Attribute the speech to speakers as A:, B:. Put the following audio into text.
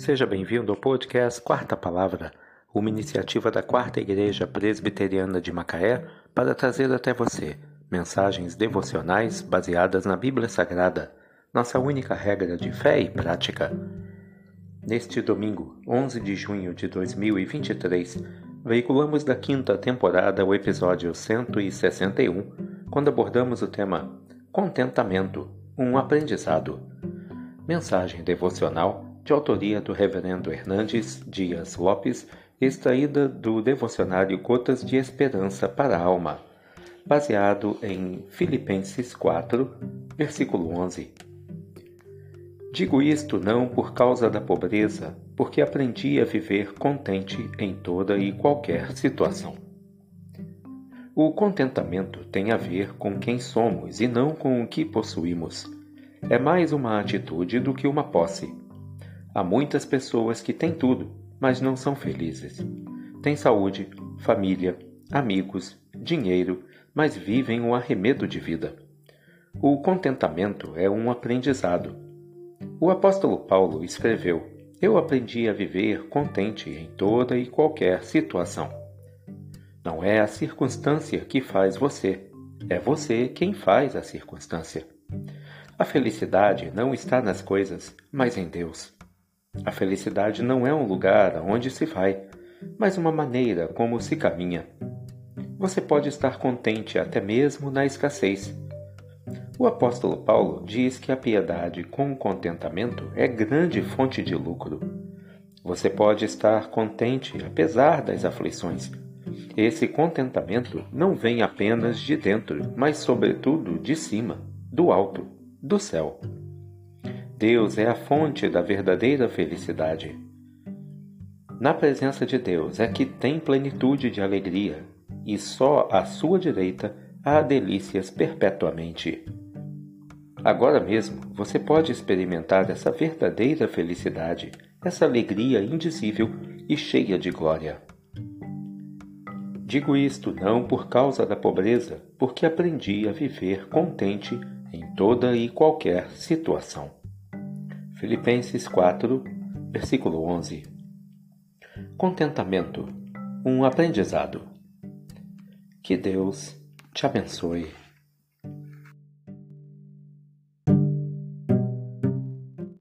A: Seja bem-vindo ao podcast Quarta Palavra, uma iniciativa da Quarta Igreja Presbiteriana de Macaé para trazer até você mensagens devocionais baseadas na Bíblia Sagrada, nossa única regra de fé e prática. Neste domingo, 11 de junho de 2023, veiculamos da quinta temporada o episódio 161, quando abordamos o tema Contentamento, um aprendizado. Mensagem devocional de autoria do Reverendo Hernandes Dias Lopes, extraída do devocionário Gotas de Esperança para a Alma, baseado em Filipenses 4, versículo 11. Digo isto não por causa da pobreza, porque aprendi a viver contente em toda e qualquer situação. O contentamento tem a ver com quem somos e não com o que possuímos. É mais uma atitude do que uma posse. Há muitas pessoas que têm tudo, mas não são felizes. Têm saúde, família, amigos, dinheiro, mas vivem um arremedo de vida. O contentamento é um aprendizado. O apóstolo Paulo escreveu: Eu aprendi a viver contente em toda e qualquer situação. Não é a circunstância que faz você, é você quem faz a circunstância. A felicidade não está nas coisas, mas em Deus. A felicidade não é um lugar aonde se vai, mas uma maneira como se caminha. Você pode estar contente até mesmo na escassez. O apóstolo Paulo diz que a piedade com contentamento é grande fonte de lucro. Você pode estar contente apesar das aflições. Esse contentamento não vem apenas de dentro, mas, sobretudo, de cima, do alto, do céu. Deus é a fonte da verdadeira felicidade. Na presença de Deus é que tem plenitude de alegria, e só à sua direita há delícias perpetuamente. Agora mesmo você pode experimentar essa verdadeira felicidade, essa alegria indizível e cheia de glória. Digo isto não por causa da pobreza, porque aprendi a viver contente em toda e qualquer situação. Filipenses 4, versículo 11. Contentamento, um aprendizado. Que Deus te abençoe.